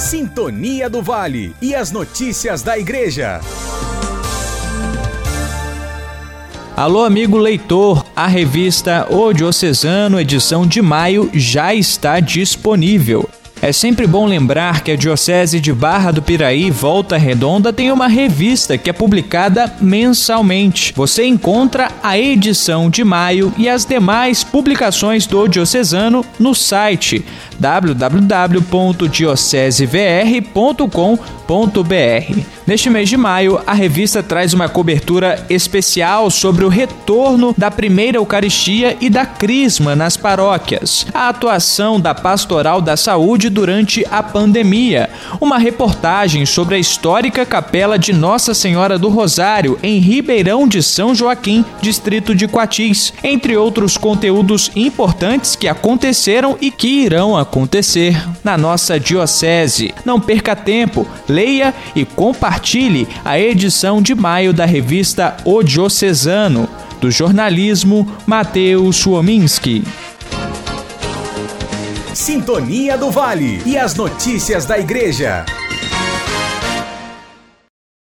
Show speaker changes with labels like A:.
A: Sintonia do Vale e as notícias da Igreja.
B: Alô, amigo leitor, a revista O Diocesano, edição de maio, já está disponível. É sempre bom lembrar que a Diocese de Barra do Piraí, Volta Redonda, tem uma revista que é publicada mensalmente. Você encontra a edição de maio e as demais publicações do Diocesano no site www.diocesevr.com.br. Neste mês de maio, a revista traz uma cobertura especial sobre o retorno da primeira Eucaristia e da Crisma nas paróquias, a atuação da Pastoral da Saúde durante a pandemia, uma reportagem sobre a histórica Capela de Nossa Senhora do Rosário em Ribeirão de São Joaquim, distrito de Quatis, entre outros conteúdos importantes que aconteceram e que irão acontecer na nossa diocese. Não perca tempo, leia e compartilhe a edição de maio da revista O Diocesano, do jornalismo Matheus Suominski.
A: Sintonia do Vale e as notícias da Igreja.